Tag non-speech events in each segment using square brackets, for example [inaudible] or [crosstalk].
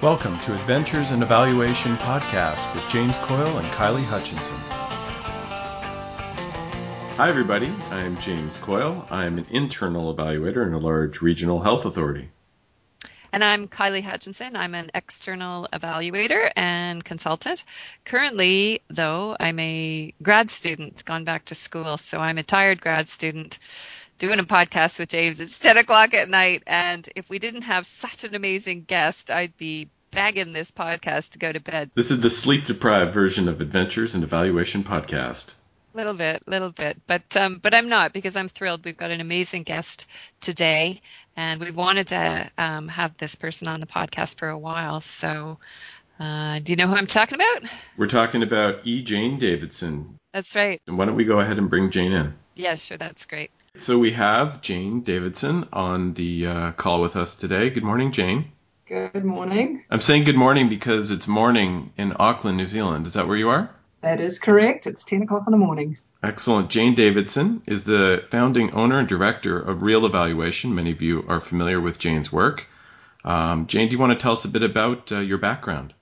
Welcome to Adventures in Evaluation podcast with James Coyle and Kylie Hutchinson. Hi, everybody. I'm James Coyle. I'm an internal evaluator in a large regional health authority. And I'm Kylie Hutchinson. I'm an external evaluator and consultant. Currently, though, I'm a grad student, gone back to school. So I'm a tired grad student doing a podcast with James. It's 10 o'clock at night. And if we didn't have such an amazing guest, I'd be bagging this podcast to go to bed. This is the sleep deprived version of Adventures in Evaluation podcast. Little bit, little bit, but um, but I'm not because I'm thrilled. We've got an amazing guest today, and we wanted to um, have this person on the podcast for a while. So, uh, do you know who I'm talking about? We're talking about E. Jane Davidson. That's right. And why don't we go ahead and bring Jane in? Yeah, sure. That's great. So we have Jane Davidson on the uh, call with us today. Good morning, Jane. Good morning. I'm saying good morning because it's morning in Auckland, New Zealand. Is that where you are? That is correct. It's 10 o'clock in the morning. Excellent. Jane Davidson is the founding owner and director of Real Evaluation. Many of you are familiar with Jane's work. Um, Jane, do you want to tell us a bit about uh, your background?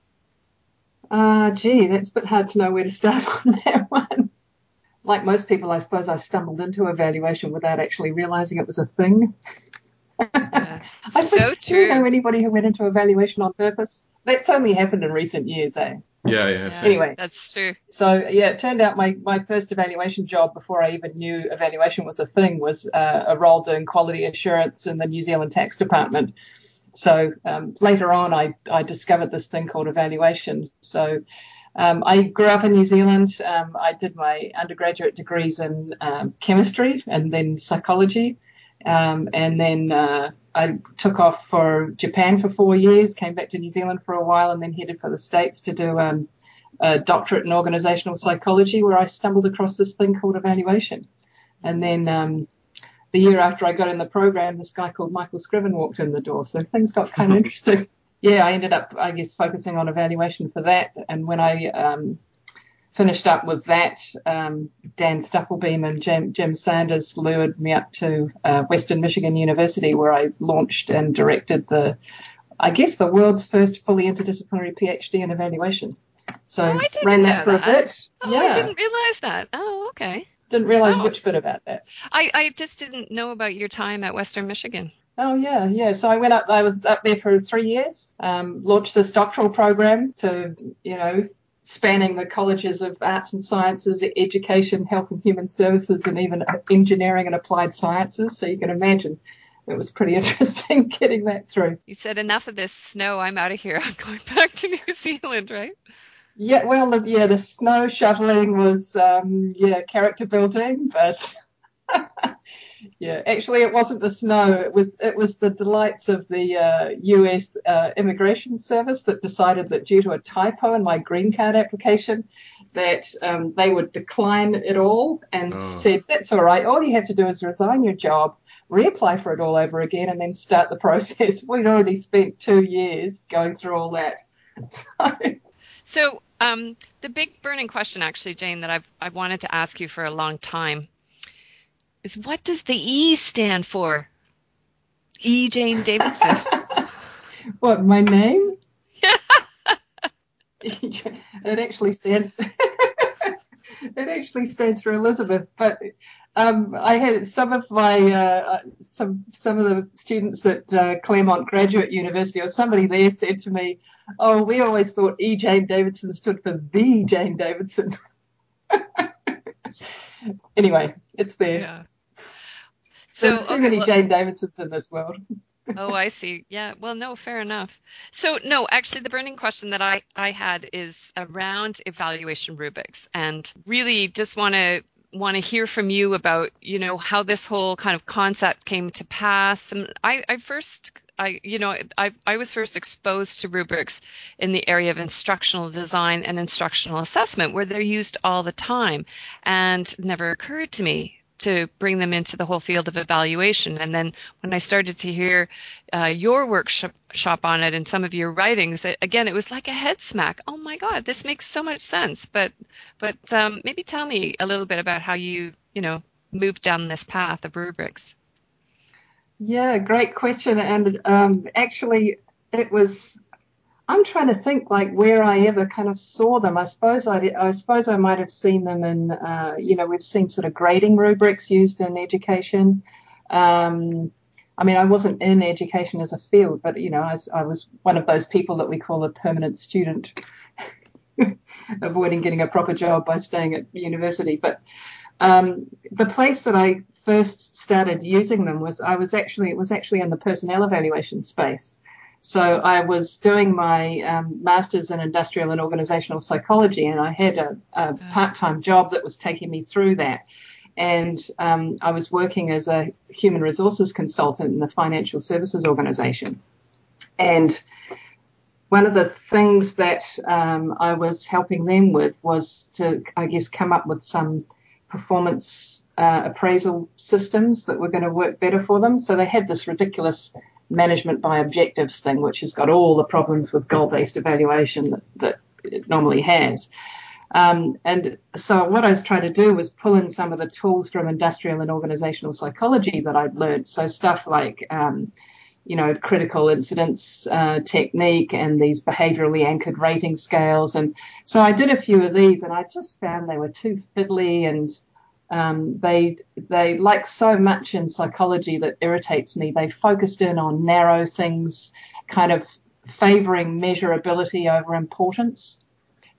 Uh, gee, that's a bit hard to know where to start [laughs] on that one. Like most people, I suppose I stumbled into evaluation without actually realizing it was a thing. Yeah. [laughs] I so think, Do you know anybody who went into evaluation on purpose? That's only happened in recent years, eh? Yeah, yeah. Yeah, Anyway. that's true. So yeah, it turned out my, my first evaluation job before I even knew evaluation was a thing was uh, a role doing quality assurance in the New Zealand Tax Department. So um, later on, I, I discovered this thing called evaluation. So um, I grew up in New Zealand. Um, I did my undergraduate degrees in um, chemistry and then psychology. Um, and then uh, I took off for Japan for four years, came back to New Zealand for a while, and then headed for the States to do um, a doctorate in organizational psychology, where I stumbled across this thing called evaluation. And then um, the year after I got in the program, this guy called Michael Scriven walked in the door. So things got kind of [laughs] interesting. Yeah, I ended up, I guess, focusing on evaluation for that. And when I um, finished up with that, um, Dan Stufflebeam and Jim, Jim Sanders lured me up to uh, Western Michigan University, where I launched and directed the, I guess, the world's first fully interdisciplinary PhD in evaluation. So Oh, I ran that for that. a bit. Oh, yeah, I didn't realize that. Oh, okay. didn't realize Oh. which bit about that. I, I just didn't know about your time at Western Michigan. Oh yeah, yeah. So I went up. I was up there for three years. Um, launched this doctoral program to, you know, spanning the colleges of arts and sciences, education, health and human services, and even engineering and applied sciences. So you can imagine it was pretty [laughs] interesting getting that through. You said enough of this snow. I'm out of here. I'm going back to New [laughs] Zealand, right? Yeah, well, the- yeah, the snow shoveling was, um, yeah, character building, but [laughs] yeah, actually, it wasn't the snow. It was it was the delights of the uh, U.S. Uh, Immigration Service that decided that due to a typo in my green card application, that um, they would decline it all, and Oh. said that's all right. All you have to do is resign your job, reapply for it all over again, and then start the [laughs] process. We'd already spent two years going through all that. [laughs] So. So, um, the big burning question, actually, Jane, that I've I wanted to ask you for a long time is what does the E stand for? E. Jane Davidson. [laughs] What, my name? [laughs] it actually stands [laughs] it actually stands for Elizabeth, but um, I had some of my uh, some some of the students at uh, Claremont Graduate University or somebody there said to me, "Oh, we always thought E. Jane Davidson stood for the Jane Davidson." Anyway, it's there. yeah. There So, are too okay, many well- Jane Davidsons in this world. [laughs] oh, I see. Yeah. Well, no, fair enough. So, no, actually, the burning question that I, I had is around evaluation rubrics and really just want to want to hear from you about, you know, how this whole kind of concept came to pass. And I, I first, I, you know, I, I was first exposed to rubrics in the area of instructional design and instructional assessment where they're used all the time and never occurred to me to bring them into the whole field of evaluation. And then when I started to hear uh, your workshop shop on it and some of your writings, it, again, it was like a head smack. Oh my God, this makes so much sense. But but um, maybe tell me a little bit about how you you know moved down this path of rubrics. Yeah, great question. And um, actually, it was I'm trying to think like where I ever kind of saw them. I suppose I, I suppose I might have seen them in, uh, you know, we've seen sort of grading rubrics used in education. Um, I mean, I wasn't in education as a field, but you know, I, I was one of those people that we call a permanent student, [laughs] avoiding getting a proper job by staying at university. But um, the place that I first started using them was I was actually it was actually in the personnel evaluation space. So I was doing my um, master's in industrial and organizational psychology, and I had a, a part-time job that was taking me through that. And um, I was working as a human resources consultant in the financial services organization. And one of the things that um, I was helping them with was to, I guess, come up with some performance uh, appraisal systems that were going to work better for them. So they had this ridiculous management by objectives thing, which has got all the problems with goal based evaluation that, that, it normally has. Um, and so what I was trying to do was pull in some of the tools from industrial and organizational psychology that I'd learned. So stuff like, um, you know, critical incidence uh, technique and these behaviorally anchored rating scales. And so I did a few of these and I just found they were too fiddly and um, they they like so much in psychology that irritates me. They focused in on narrow things, kind of favoring measurability over importance.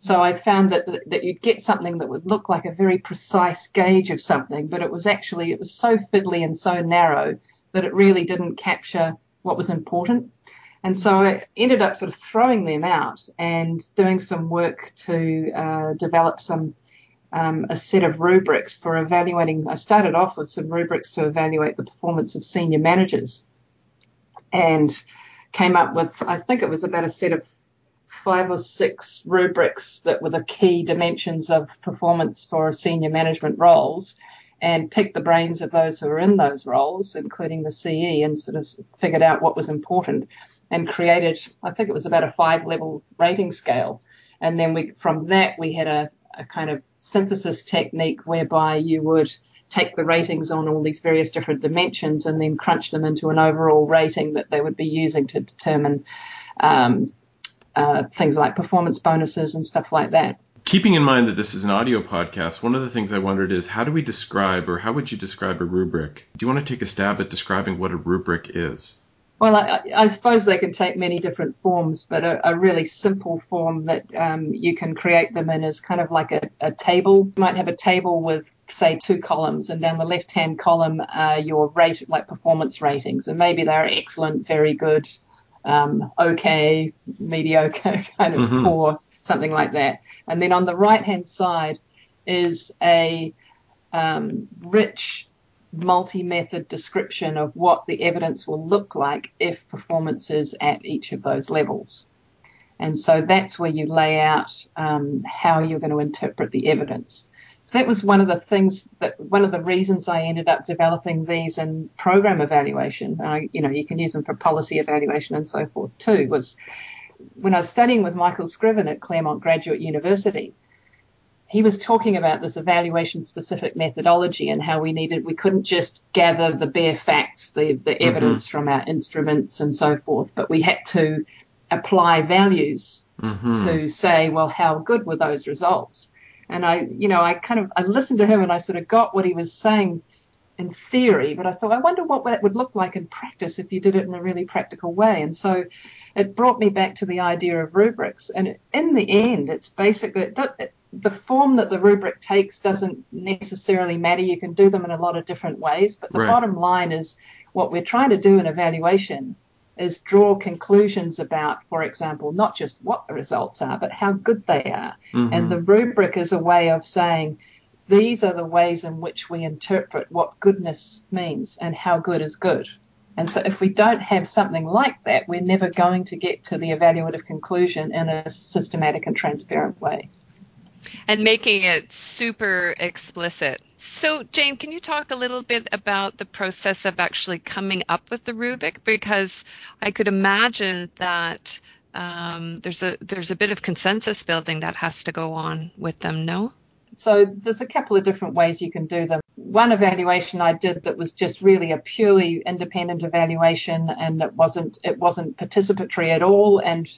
So I found that that you'd get something that would look like a very precise gauge of something, but it was actually it was so fiddly and so narrow that it really didn't capture what was important. And so I ended up sort of throwing them out and doing some work to uh, develop some um, a set of rubrics for evaluating. I started off with some rubrics to evaluate the performance of senior managers and came up with, I think it was about a set of five or six rubrics that were the key dimensions of performance for senior management roles and picked the brains of those who were in those roles, including the CE, and sort of figured out what was important and created, I think it was about a five level rating scale. And then we, from that, we had a, a kind of synthesis technique whereby you would take the ratings on all these various different dimensions and then crunch them into an overall rating that they would be using to determine um, uh, things like performance bonuses and stuff like that. Keeping in mind that this is an audio podcast, one of the things I wondered is how do we describe or how would you describe a rubric? Do you want to take a stab at describing what a rubric is? Well, I, I, suppose they can take many different forms, but a, a really simple form that um, you can create them in is kind of like a, a, table. You might have a table with, say, two columns, and down the left-hand column are your rate, like performance ratings, and maybe they're excellent, very good, um, okay, mediocre, [laughs] kind of mm-hmm. poor, something like that. And then on the right-hand side is a um, rich multi-method description of what the evidence will look like if performance is at each of those levels. And so that's where you lay out um, how you're going to interpret the evidence. So that was one of the things that one of the reasons I ended up developing these in program evaluation. You know, you can use them for policy evaluation and so forth too. Was when I was studying with Michael Scriven at Claremont Graduate University, he was talking about this evaluation specific methodology and how we needed we couldn't just gather the bare facts the, the mm-hmm. evidence from our instruments and so forth but we had to apply values mm-hmm. to say well how good were those results and i you know i kind of i listened to him and i sort of got what he was saying in theory but i thought i wonder what that would look like in practice if you did it in a really practical way and so it brought me back to the idea of rubrics and in the end it's basically it, the form that the rubric takes doesn't necessarily matter. You can do them in a lot of different ways, but the right. bottom line is what we're trying to do in evaluation is draw conclusions about, for example, not just what the results are, but how good they are. Mm-hmm. And the rubric is a way of saying these are the ways in which we interpret what goodness means and how good is good. And so if we don't have something like that, we're never going to get to the evaluative conclusion in a systematic and transparent way and making it super explicit. So, Jane, can you talk a little bit about the process of actually coming up with the rubric? Because I could imagine that um, there's a there's a bit of consensus building that has to go on with them. No. So there's a couple of different ways you can do them. One evaluation I did that was just really a purely independent evaluation, and it wasn't it wasn't participatory at all, and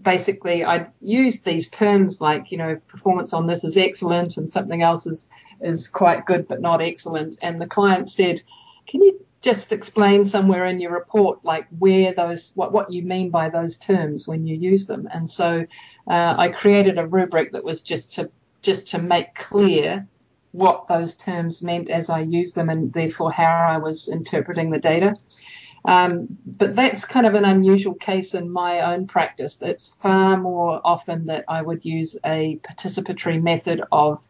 basically I used these terms like, you know, performance on this is excellent and something else is, is quite good but not excellent. And the client said, can you just explain somewhere in your report like where those what what you mean by those terms when you use them and so uh, I created a rubric that was just to just to make clear what those terms meant as I used them and therefore how I was interpreting the data. Um, but that's kind of an unusual case in my own practice. It's far more often that I would use a participatory method of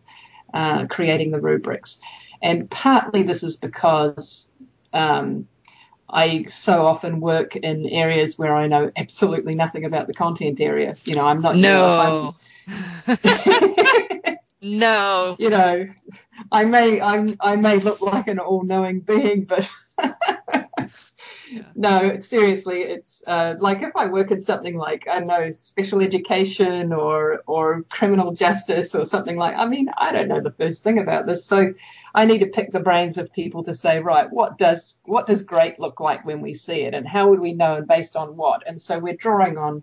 uh, creating the rubrics. And partly this is because um, I so often work in areas where I know absolutely nothing about the content area. You know, I'm not no. Sure [laughs] no. You know, I may I'm, I may look like an all-knowing being, but yeah. no, seriously, it's uh, like if I work in something like I don't know special education or or criminal justice or something like. I mean, I don't know the first thing about this, so I need to pick the brains of people to say, right, what does what does great look like when we see it, and how would we know, and based on what? And so we're drawing on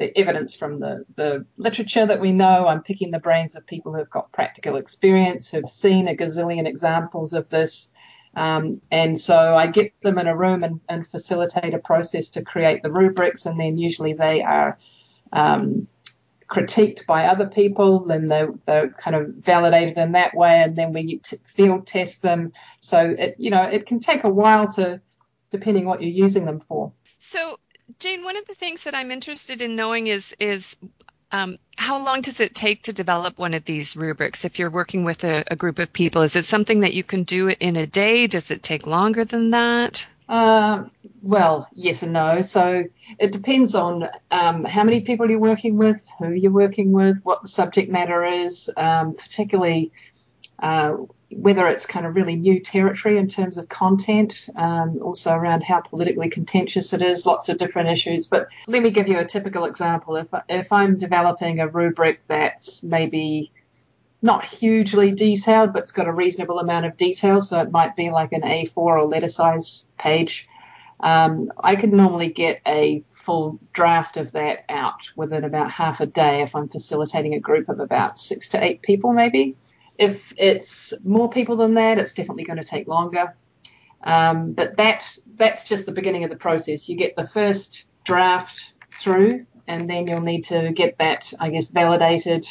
the evidence from the, the literature that we know. I'm picking the brains of people who've got practical experience, who've seen a gazillion examples of this. Um, and so I get them in a room and, and, facilitate a process to create the rubrics, and then usually they are um, critiqued by other people, then they're, they're, kind of validated in that way, and then we t- field test them. So it, you know, it can take a while to, depending what you're using them for. So Jane, one of the things that I'm interested in knowing is is um, how long does it take to develop one of these rubrics if you're working with a, a, group of people? Is it something that you can do it in a day? Does it take longer than that? Uh, well, yes and no. So it depends on um, how many people you're working with, who you're working with, what the subject matter is, um, particularly uh, whether it's kind of really new territory in terms of content, um, also around how politically contentious it is, lots of different issues. But let me give you a typical example. If, if I'm developing a rubric that's maybe not hugely detailed, but it's got a reasonable amount of detail, so it might be like an A4 or letter size page. Um, I could normally get a full draft of that out within about half a day if I'm facilitating a group of about six to eight people, maybe. If it's more people than that, it's definitely going to take longer. Um, but that that's just the beginning of the process. You get the first draft through, and then you'll need to get that, I guess, validated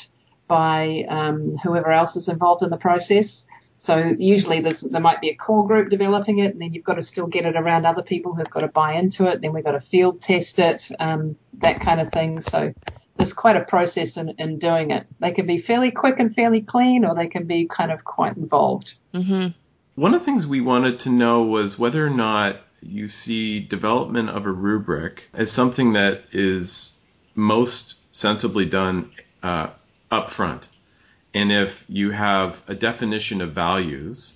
by um, whoever else is involved in the process. So usually there might be a core group developing it, and then you've got to still get it around other people who've got to buy into it. Then we've got to field test it, um, that kind of thing. So there's quite a process in, in doing it. They can be fairly quick and fairly clean, or they can be kind of quite involved. Mm-hmm. One of the things we wanted to know was whether or not you see development of a rubric as something that is most sensibly done uh, up front. And if you have a definition of values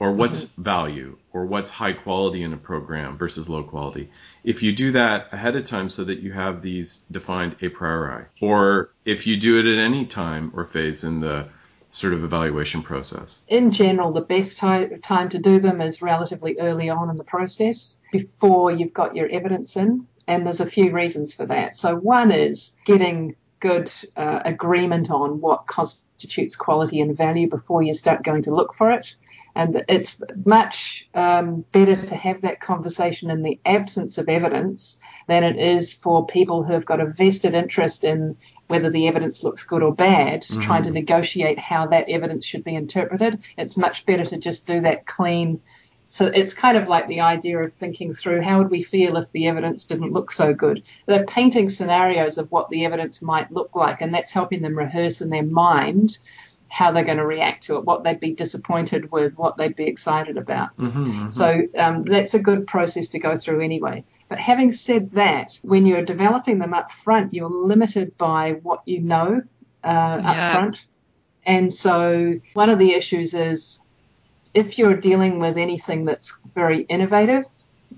or what's mm-hmm. value or what's high quality in a program versus low quality. If you do that ahead of time so that you have these defined a priori, or if you do it at any time or phase in the sort of evaluation process? In general, the best time, time to do them is relatively early on in the process before you've got your evidence in. And there's a few reasons for that. So, one is getting good uh, agreement on what constitutes quality and value before you start going to look for it. And it's much um, better to have that conversation in the absence of evidence than it is for people who have got a vested interest in whether the evidence looks good or bad, mm-hmm. trying to negotiate how that evidence should be interpreted. It's much better to just do that clean. So it's kind of like the idea of thinking through how would we feel if the evidence didn't look so good. They're painting scenarios of what the evidence might look like, and that's helping them rehearse in their mind how they're going to react to it, what they'd be disappointed with, what they'd be excited about. Mm-hmm, mm-hmm. So um, that's a good process to go through anyway. But having said that, when you're developing them up front, you're limited by what you know uh, yeah. up front. And so one of the issues is if you're dealing with anything that's very innovative,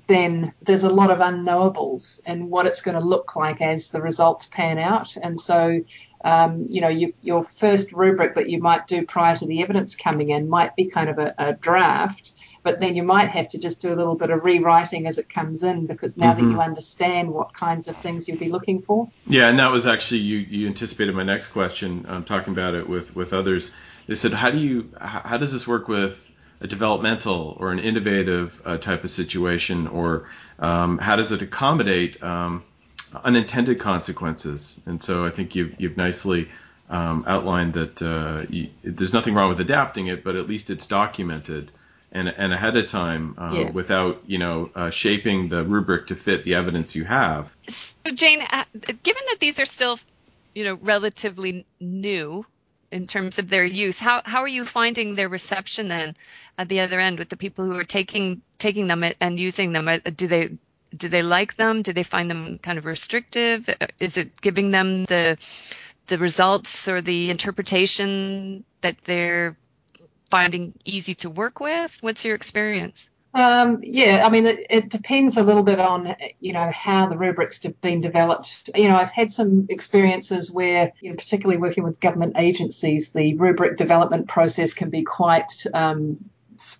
then there's a lot of unknowables and what it's going to look like as the results pan out. And so, um, you know, you, your first rubric that you might do prior to the evidence coming in might be kind of a, a, draft, but then you might have to just do a little bit of rewriting as it comes in because now mm-hmm. that you understand what kinds of things you'll be looking for. Yeah, and that was actually you. You anticipated my next question. I'm talking about it with with others. They said, how do you how does this work with a developmental or an innovative uh, type of situation, or um, how does it accommodate um, unintended consequences? And so I think you've, you've nicely um, outlined that uh, you, there's nothing wrong with adapting it, but at least it's documented and, and ahead of time uh, yeah. without you know uh, shaping the rubric to fit the evidence you have. So Jane, uh, given that these are still you know relatively new in terms of their use. How how are you finding their reception then at the other end with the people who are taking taking them and using them? Uh, do they do they like them? Do they find them kind of restrictive? Is it giving them the the results or the interpretation that they're finding easy to work with? What's your experience? Um, yeah, I mean, it, it, depends a little bit on, you know, how the rubrics have been developed. You know, I've had some experiences where, you know, particularly working with government agencies, the rubric development process can be quite um,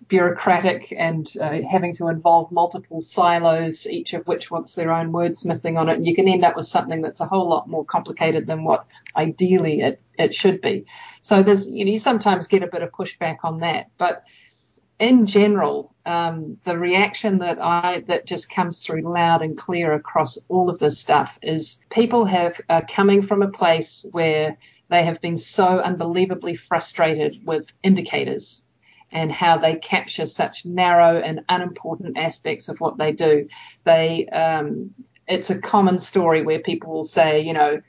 bureaucratic and uh, having to involve multiple silos, each of which wants their own wordsmithing on it. And you can end up with something that's a whole lot more complicated than what ideally it, it should be. So there's, you know, you sometimes get a bit of pushback on that. But in general, um, the reaction that I that just comes through loud and clear across all of this stuff is people have uh, coming from a place where they have been so unbelievably frustrated with indicators and how they capture such narrow and unimportant aspects of what they do. They um, it's a common story where people will say, you know,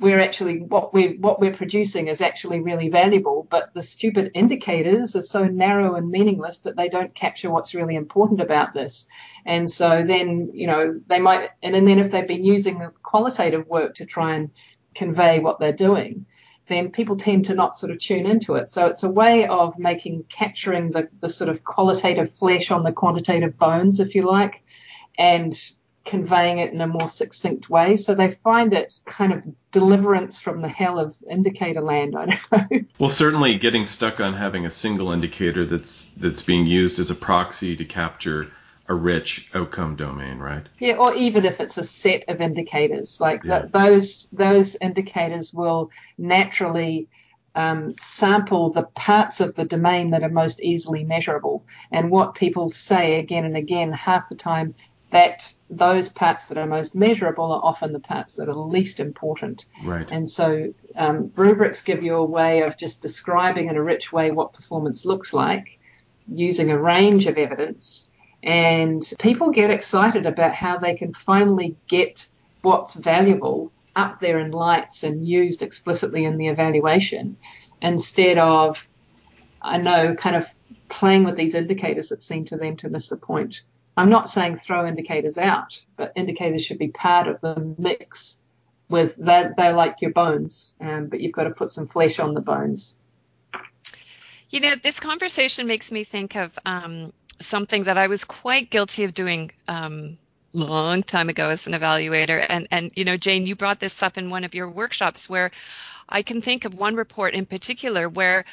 we're actually what we what we're producing is actually really valuable, but the stupid indicators are so narrow and meaningless that they don't capture what's really important about this. And so then, you know, they might and then if they've been using qualitative work to try and convey what they're doing, then people tend to not sort of tune into it. So it's a way of making capturing the, the sort of qualitative flesh on the quantitative bones, if you like, and conveying it in a more succinct way. So they find it kind of deliverance from the hell of indicator land. I don't know. [laughs] Well, certainly getting stuck on having a single indicator that's that's being used as a proxy to capture a rich outcome domain, right? Yeah, or even if it's a set of indicators, like yeah. those those indicators will naturally um, sample the parts of the domain that are most easily measurable. And what people say again and again, half the time, that those parts that are most measurable are often the parts that are least important. Right. And so um, rubrics give you a way of just describing in a rich way what performance looks like using a range of evidence. And people get excited about how they can finally get what's valuable up there in lights and used explicitly in the evaluation instead of, I know, kind of playing with these indicators that seem to them to miss the point. I'm not saying throw indicators out, but indicators should be part of the mix with they're, they're like your bones, um, but you've got to put some flesh on the bones. You know, this conversation makes me think of um, something that I was quite guilty of doing um, long time ago as an evaluator. And, and, you know, Jane, you brought this up in one of your workshops where I can think of one report in particular where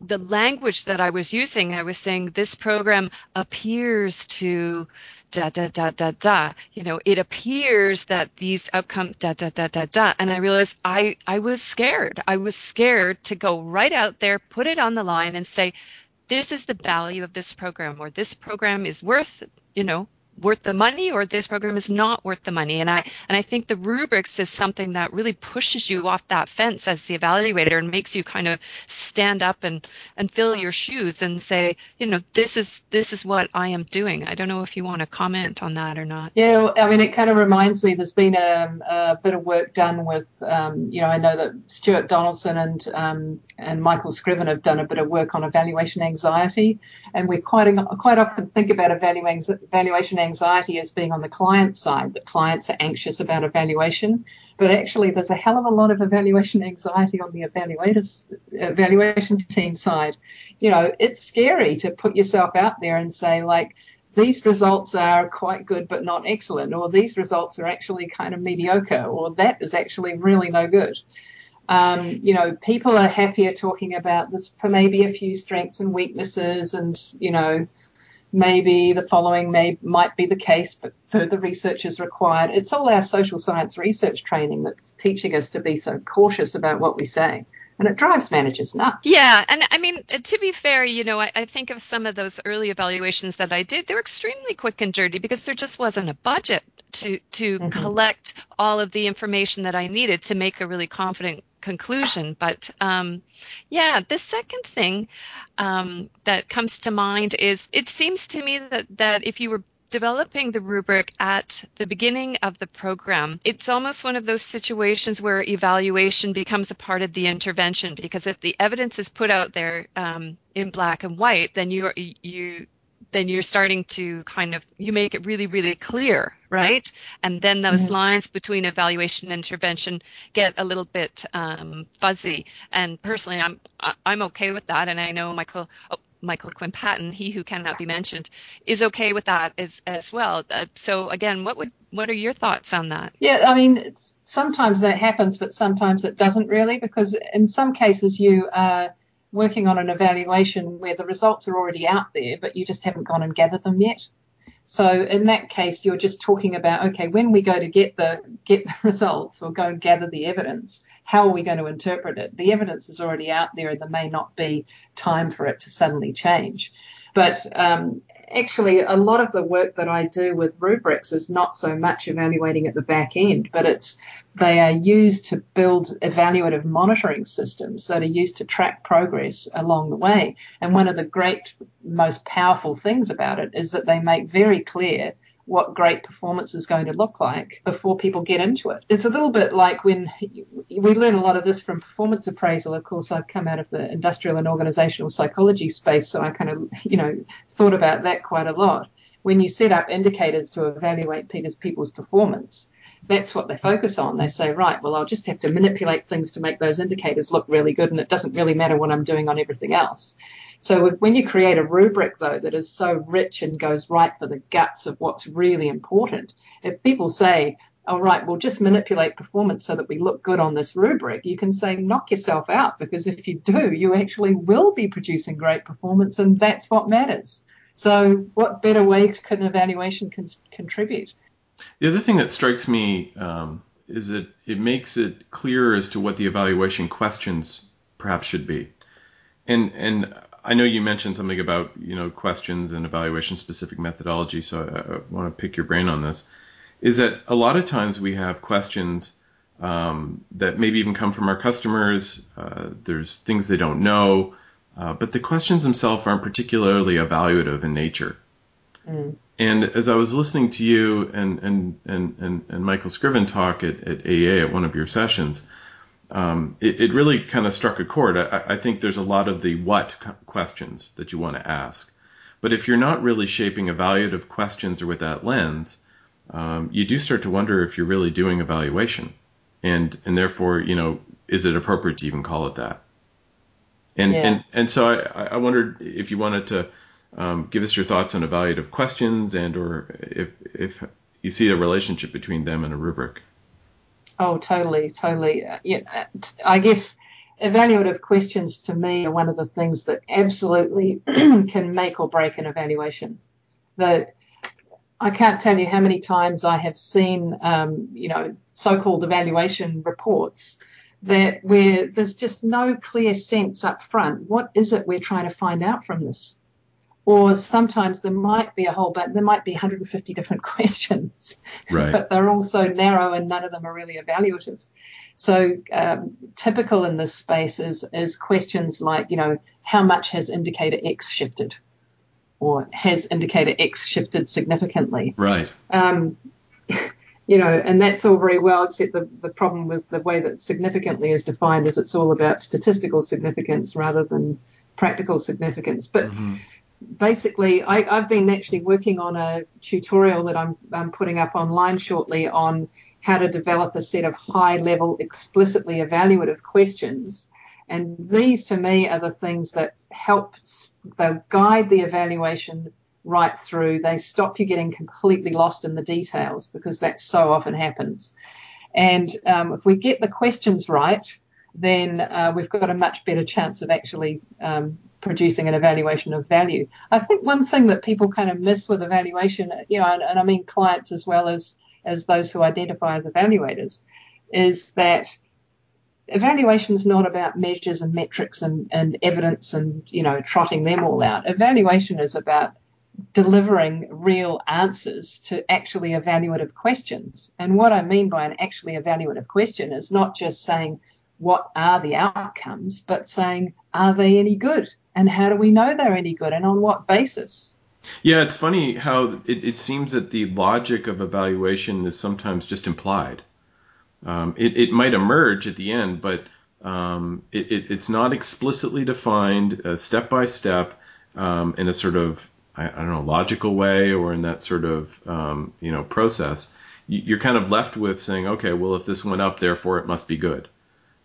the language that I was using, I was saying this program appears to da da da da da. You know, it appears that these outcomes da da da da da. And I realized I I was scared. I was scared to go right out there, put it on the line, and say, this is the value of this program, or this program is worth you know worth the money or this program is not worth the money? And i and i think the rubrics is something that really pushes you off that fence as the evaluator and makes you kind of stand up and and fill your shoes and say you know this is this is what i am doing. I don't know if you want to comment on that or not. Yeah i mean it kind of reminds me there's been a, a bit of work done with um, you know i know that stewart donaldson and um, and michael scriven have done a bit of work on evaluation anxiety. And we quite quite often think about evaluation anxiety as being on the client side, that clients are anxious about evaluation, but actually there's a hell of a lot of evaluation [laughs] anxiety on the evaluators, evaluation team side. You know, it's scary to put yourself out there and say like, these results are quite good but not excellent, or these results are actually kind of mediocre, or that is actually really no good. Um, you know, people are happier talking about this for maybe a few strengths and weaknesses, and you know, maybe the following may might be the case, but further research is required. It's all our social science research training that's teaching us to be so cautious about what we say and it drives managers nuts. Yeah, and I mean to be fair, you know, I, I, think of some of those early evaluations that I did. They were extremely quick and dirty because there just wasn't a budget to to mm-hmm. collect all of the information that I needed to make a really confident conclusion. But um, yeah, the second thing um, that comes to mind is it seems to me that that if you were developing the rubric at the beginning of the program, it's almost one of those situations where evaluation becomes a part of the intervention because if the evidence is put out there um, in black and white, then you you then you're starting to kind of you make it really really clear right and then those mm-hmm. lines between evaluation and intervention get a little bit um, fuzzy and personally i'm i'm okay with that and i know michael oh, Michael Quinn Patton, he who cannot be mentioned, is okay with that as as well. Uh, so again, what would what are your thoughts on that? Yeah, I mean, sometimes that happens, but sometimes it doesn't really, because in some cases you are working on an evaluation where the results are already out there, but you just haven't gone and gathered them yet. So in that case, you're just talking about okay, when we go to get the get the [laughs] results or go and gather the evidence, how are we going to interpret it? The evidence is already out there, and there may not be time for it to suddenly change. But um, actually, a lot of the work that I do with rubrics is not so much evaluating at the back end, but it's they are used to build evaluative monitoring systems that are used to track progress along the way. And one of the great, most powerful things about it is that they make very clear what great performance is going to look like before people get into it. It's a little bit like when we learn a lot of this from performance appraisal. Of course, I've come out of the industrial and organizational psychology space, so I kind of, you know, thought about that quite a lot. When you set up indicators to evaluate people's performance, that's what they focus on. They say, right, well, I'll just have to manipulate things to make those indicators look really good, and it doesn't really matter what I'm doing on everything else. So when you create a rubric though that is so rich and goes right for the guts of what's really important, if people say, all right, we'll just manipulate performance so that we look good on this rubric, you can say knock yourself out because if you do, you actually will be producing great performance and that's what matters. So what better way can evaluation con- contribute? The other thing that strikes me um, is that it makes it clear as to what the evaluation questions perhaps should be. And, and I know you mentioned something about you know questions and evaluation specific methodology, so I, I want to pick your brain on this. Is that a lot of times we have questions um, that maybe even come from our customers. Uh, there's things they don't know, uh, but the questions themselves aren't particularly evaluative in nature. Mm. And as I was listening to you and and and and, and Michael Scriven talk at, at AEA at one of your sessions, um, it, it, really kind of struck a chord. I, I, think there's a lot of the what questions that you want to ask. But if you're not really shaping evaluative questions or with that lens, um, you do start to wonder if you're really doing evaluation. And, and therefore, you know, is it appropriate to even call it that? And, yeah. and, and so I, I wondered if you wanted to um, give us your thoughts on evaluative questions and or if, if you see a relationship between them and a rubric. Oh, totally, totally. Uh, yeah, I guess evaluative questions to me are one of the things that absolutely [clears throat] can make or break an evaluation. The I can't tell you how many times I have seen, um, you know, so-called evaluation reports that where there's just no clear sense up front. What is it we're trying to find out from this? Or sometimes there might be a whole but there might be 150 different [laughs] questions. Right. but they're all so narrow and none of them are really evaluative. So um, typical in this space is, is questions like you know how much has indicator x shifted? Or has indicator x shifted significantly? Right. Um, you know, and that's all very well, except the, the problem with the way that significantly is defined is it's all about statistical significance rather than practical significance. But mm-hmm basically, I, have been actually working on a tutorial that I'm, I'm, putting up online shortly on how to develop a set of high level, explicitly evaluative questions. And these to me are the things that help, they guide the evaluation right through. They stop you getting completely lost in the details because that so often happens. And um, if we get the questions right, then uh, we've got a much better chance of actually um, producing an evaluation of value. I think one thing that people kind of miss with evaluation, you know, and, and I mean clients as well as as those who identify as evaluators, is that evaluation is not about measures and metrics and, and evidence and you know trotting them all out. Evaluation is about delivering real answers to actually evaluative questions. And what I mean by an actually evaluative question is not just saying what are the outcomes, but saying are they any good and how do we know they're any good and on what basis? Yeah, it's funny how it, it seems that the logic of evaluation is sometimes just implied. Um, it, it might emerge at the end, but um, it, it, it's not explicitly defined uh, step by step um, in a sort of I, I, don't know logical way or in that sort of um, you know process. You're kind of left with saying, okay, well, if this went up, therefore it must be good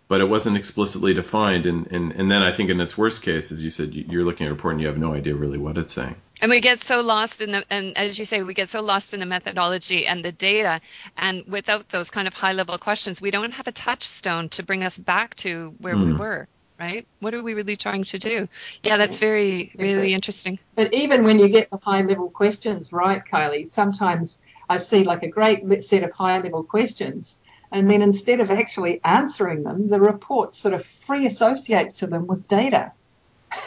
but it wasn't explicitly defined. And, and, and then I think in its worst case, as you said, you're looking at a report and you have no idea really what it's saying. And we get so lost in the, and as you say, we get so lost in the methodology and the data. And without those kind of high level questions, we don't have a touchstone to bring us back to where mm. we hmm. were. Right? What are we really trying to do? Yeah, that's very, really exactly. interesting. But even when you get the high level questions, right, Kylie, sometimes I see like a great set of high level questions and then instead of actually answering them, the report sort of free associates to them with data. [laughs]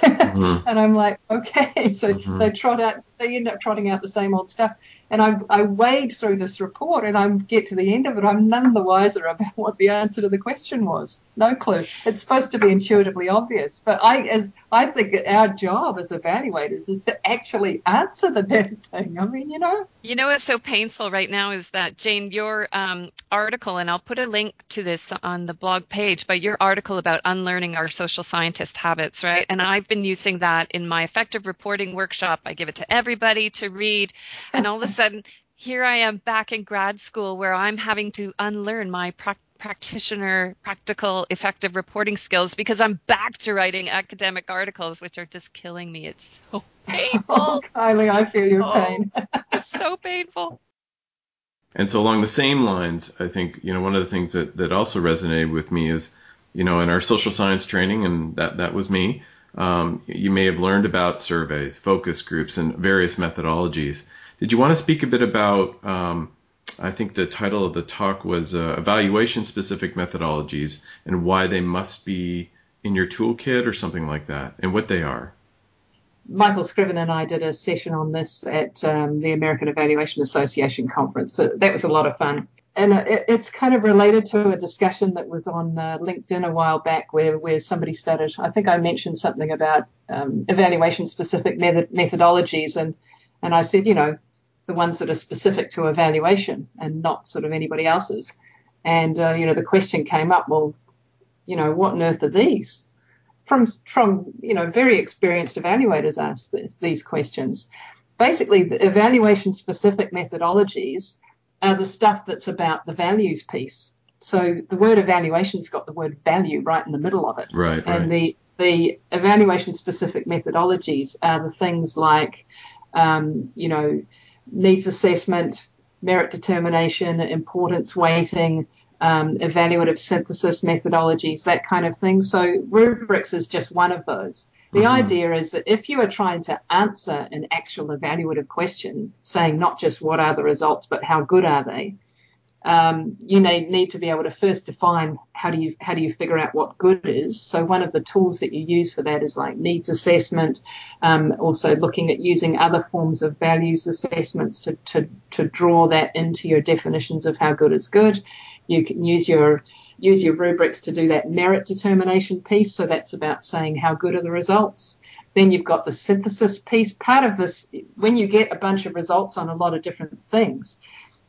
Mm-hmm. and I'm like, okay, so mm-hmm. they trot out, they end up trotting out the same old stuff. And I, I wade through this report and I get to the end of it. I'm none the wiser about what the answer to the question was. No clue. It's supposed to be intuitively obvious, but I, as I think our job as evaluators is to actually answer the damn thing. I mean, you know. You know what's so painful right now is that Jane, your um, article, and I'll put a link to this on the blog page, but your article about unlearning our social scientist habits, right? And I've been using that in my effective reporting workshop. I give it to everybody to read, and all of a [laughs] sudden, here I am back in grad school where I'm having to unlearn my pra- practitioner, practical, effective reporting skills because I'm back to writing academic articles, which are just killing me. It's so [laughs] oh, painful. Oh, Kylie, I feel your oh, pain. [laughs] it's so painful. And so along the same lines, I think, you know, one of the things that, that also resonated with me is, you know, in our social science training, and that, that was me, um, you may have learned about surveys, focus groups, and various methodologies. Did you want to speak a bit about? Um, I think the title of the talk was uh, evaluation specific methodologies and why they must be in your toolkit or something like that, and what they are. Michael Scriven and I did a session on this at um, the American Evaluation Association conference. So that was a lot of fun. And it, it's kind of related to a discussion that was on uh, LinkedIn a while back where, where somebody started, I think I mentioned something about um, evaluation specific method, methodologies. And, and I said, you know, the ones that are specific to evaluation and not sort of anybody else's. And, uh, you know, the question came up, well, you know, what on earth are these? From, from, you know, very experienced evaluators ask this, these questions. Basically, the evaluation specific methodologies are the stuff that's about the values piece. So the word evaluation's got the word value right in the middle of it. Right. And right. the, the evaluation specific methodologies are the things like, um, you know, needs assessment, merit determination, importance weighting, um, evaluative synthesis methodologies, that kind of thing. So rubrics is just one of those. The mm-hmm. idea is that if you are trying to answer an actual evaluative question, saying not just what are the results, but how good are they, um, you need, need to be able to first define how do you how do you figure out what good is. So one of the tools that you use for that is like needs assessment. Um, also looking at using other forms of values assessments to, to to draw that into your definitions of how good is good. You can use your use your rubrics to do that merit determination piece. So that's about saying how good are the results. Then you've got the synthesis piece. Part of this, when you get a bunch of results on a lot of different things,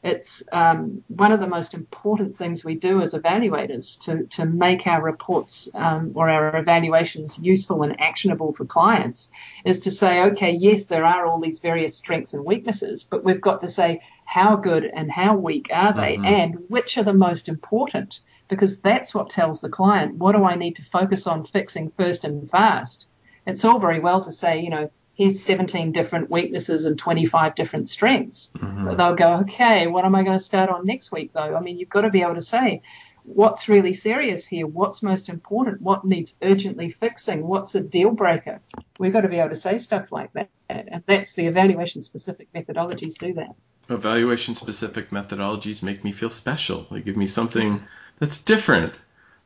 it's um, one of the most important things we do as evaluators to, to make our reports um, or our evaluations useful and actionable for clients is to say, okay, yes, there are all these various strengths and weaknesses, but we've got to say how good and how weak are they mm-hmm. and which are the most important because that's what tells the client what do I need to focus on fixing first and fast. It's all very well to say, you know, here's 17 different weaknesses and 25 different strengths. Mm-hmm. They'll go, okay, what am I going to start on next week though? I mean, you've got to be able to say, what's really serious here? What's most important? What needs urgently fixing? What's a deal breaker? We've got to be able to say stuff like that. And that's the evaluation specific methodologies do that. Evaluation specific methodologies make me feel special. They give me something that's different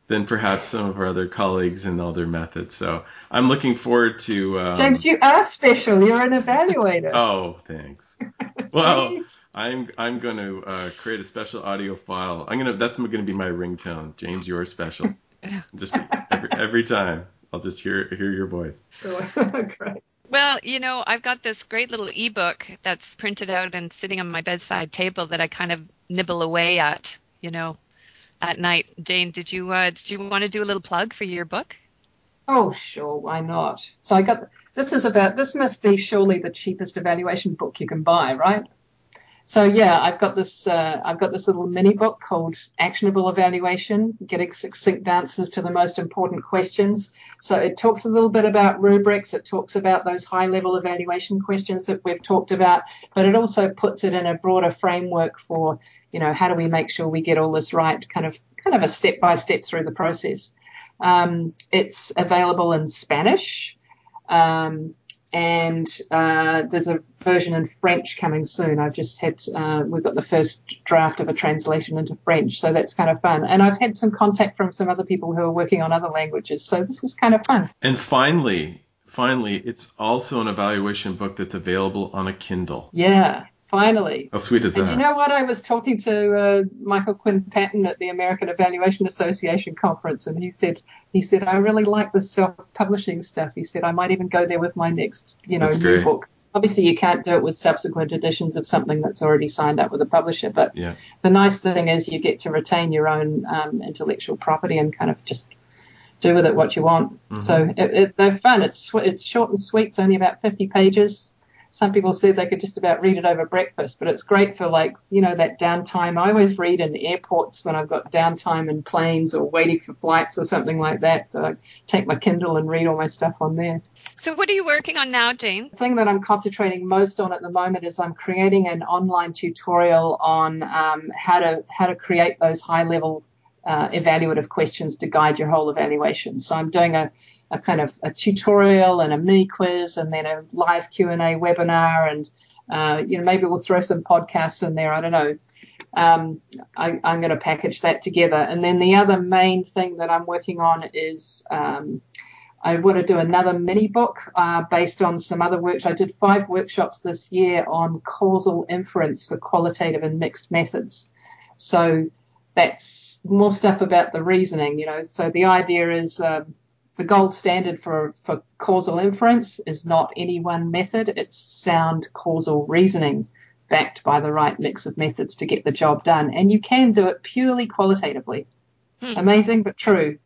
than perhaps some of our other colleagues in other methods. So I'm looking forward to. Um... James, you are special. You're an evaluator. [laughs] oh, thanks. [laughs] well, I'm I'm going to uh, create a special audio file. I'm gonna that's going to be my ringtone. James, you're special. [laughs] just every, every time, I'll just hear hear your voice. Great. Well, you know, I've got this great little ebook that's printed out and sitting on my bedside table that I kind of nibble away at. You know, at night. Jane, did you uh, did you want to do a little plug for your book? Oh, sure, why not? So I got this is about this must be surely the cheapest evaluation book you can buy, right? So yeah, I've got this uh, I've got this little mini book called Actionable Evaluation, getting succinct answers to the most important questions. So it talks a little bit about rubrics, it talks about those high level evaluation questions that we've talked about, but it also puts it in a broader framework for, you know, how do we make sure we get all this right, kind of kind of a step by step through the process. Um, it's available in Spanish. Um, and uh, there's a version in French coming soon. I've just had uh, we've got the first draft of a translation into French, so that's kind of fun. And I've had some contact from some other people who are working on other languages, so this is kind of fun. And finally, finally, it's also an evaluation book that's available on a Kindle. Yeah, finally. How sweet is and that? you know what? I was talking to uh, Michael Quinn Patton at the American Evaluation Association conference, and he said he said I really like the self-publishing stuff. He said I might even go there with my next you know new book. Obviously, you can't do it with subsequent editions of something that's already signed up with a publisher. But yeah. the nice thing is you get to retain your own um, intellectual property and kind of just do with it what you want. Mm-hmm. So it, it, they're fun. It's it's short and sweet. It's only about 50 pages some people said they could just about read it over breakfast, but it's great for like, you know, that downtime. I always read in airports when I've got downtime in planes or waiting for flights or something like that. So I take my Kindle and read all my stuff on there. So what are you working on now, Jane? The thing that I'm concentrating most on at the moment is I'm creating an online tutorial on um, how to how to create those high level uh, evaluative questions to guide your whole evaluation. So I'm doing a a kind of a tutorial and a mini quiz and then a live Q&A webinar and uh, you know maybe we'll throw some podcasts in there I don't know um, I, am going to package that together and then the other main thing that I'm working on is um, I want to do another mini book uh, based on some other work. I did five workshops this year on causal inference for qualitative and mixed methods. So that's more stuff about the reasoning, you know. So the idea is um, the gold standard for, for causal inference is not any one method, it's sound causal reasoning backed by the right mix of methods to get the job done. And you can do it purely qualitatively. Hmm. Amazing, but true.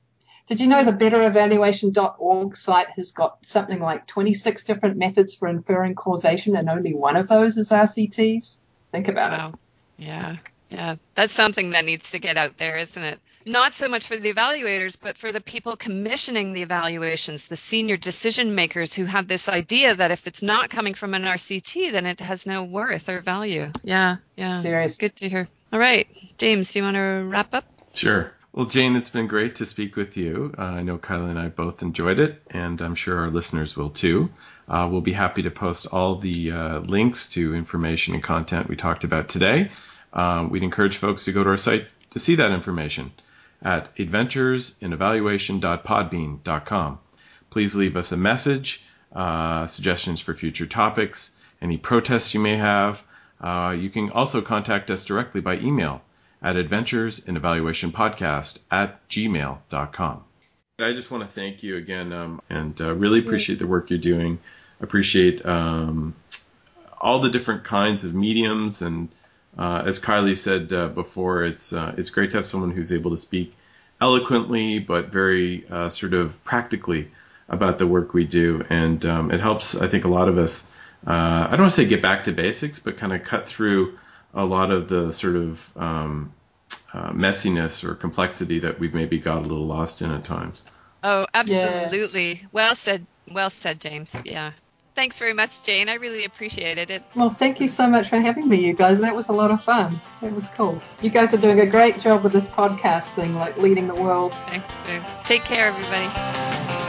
Did you know the betterevaluation.org site has got something like 26 different methods for inferring causation, and only one of those is RCTs? Think about wow. it. Yeah, yeah. That's something that needs to get out there, isn't it? Not so much for the evaluators, but for the people commissioning the evaluations, the senior decision makers who have this idea that if it's not coming from an RCT, then it has no worth or value. Yeah, yeah. Serious. Good to hear. All right, James, do you want to wrap up? Sure. Well, Jane, it's been great to speak with you. Uh, I know Kylie and I both enjoyed it, and I'm sure our listeners will too. Uh, we'll be happy to post all the uh, links to information and content we talked about today. Uh, we'd encourage folks to go to our site to see that information at adventuresinEvaluation.podbean.com. Please leave us a message, uh, suggestions for future topics, any protests you may have. Uh, you can also contact us directly by email at adventuresinEvaluationPodcast at gmail.com. I just want to thank you again um, and uh, really appreciate the work you're doing. Appreciate um, all the different kinds of mediums and uh, as Kylie said uh, before, it's uh, it's great to have someone who's able to speak eloquently but very uh, sort of practically about the work we do, and um, it helps. I think a lot of us. Uh, I don't want to say get back to basics, but kind of cut through a lot of the sort of um, uh, messiness or complexity that we've maybe got a little lost in at times. Oh, absolutely. Yeah. Well said. Well said, James. Yeah, Thanks very much, Jane. I really appreciated it. Well, thank you so much for having me, you guys. That was a lot of fun. It was cool. You guys are doing a great job with this podcast thing, like leading the world. Thanks, Jane. Take care, everybody.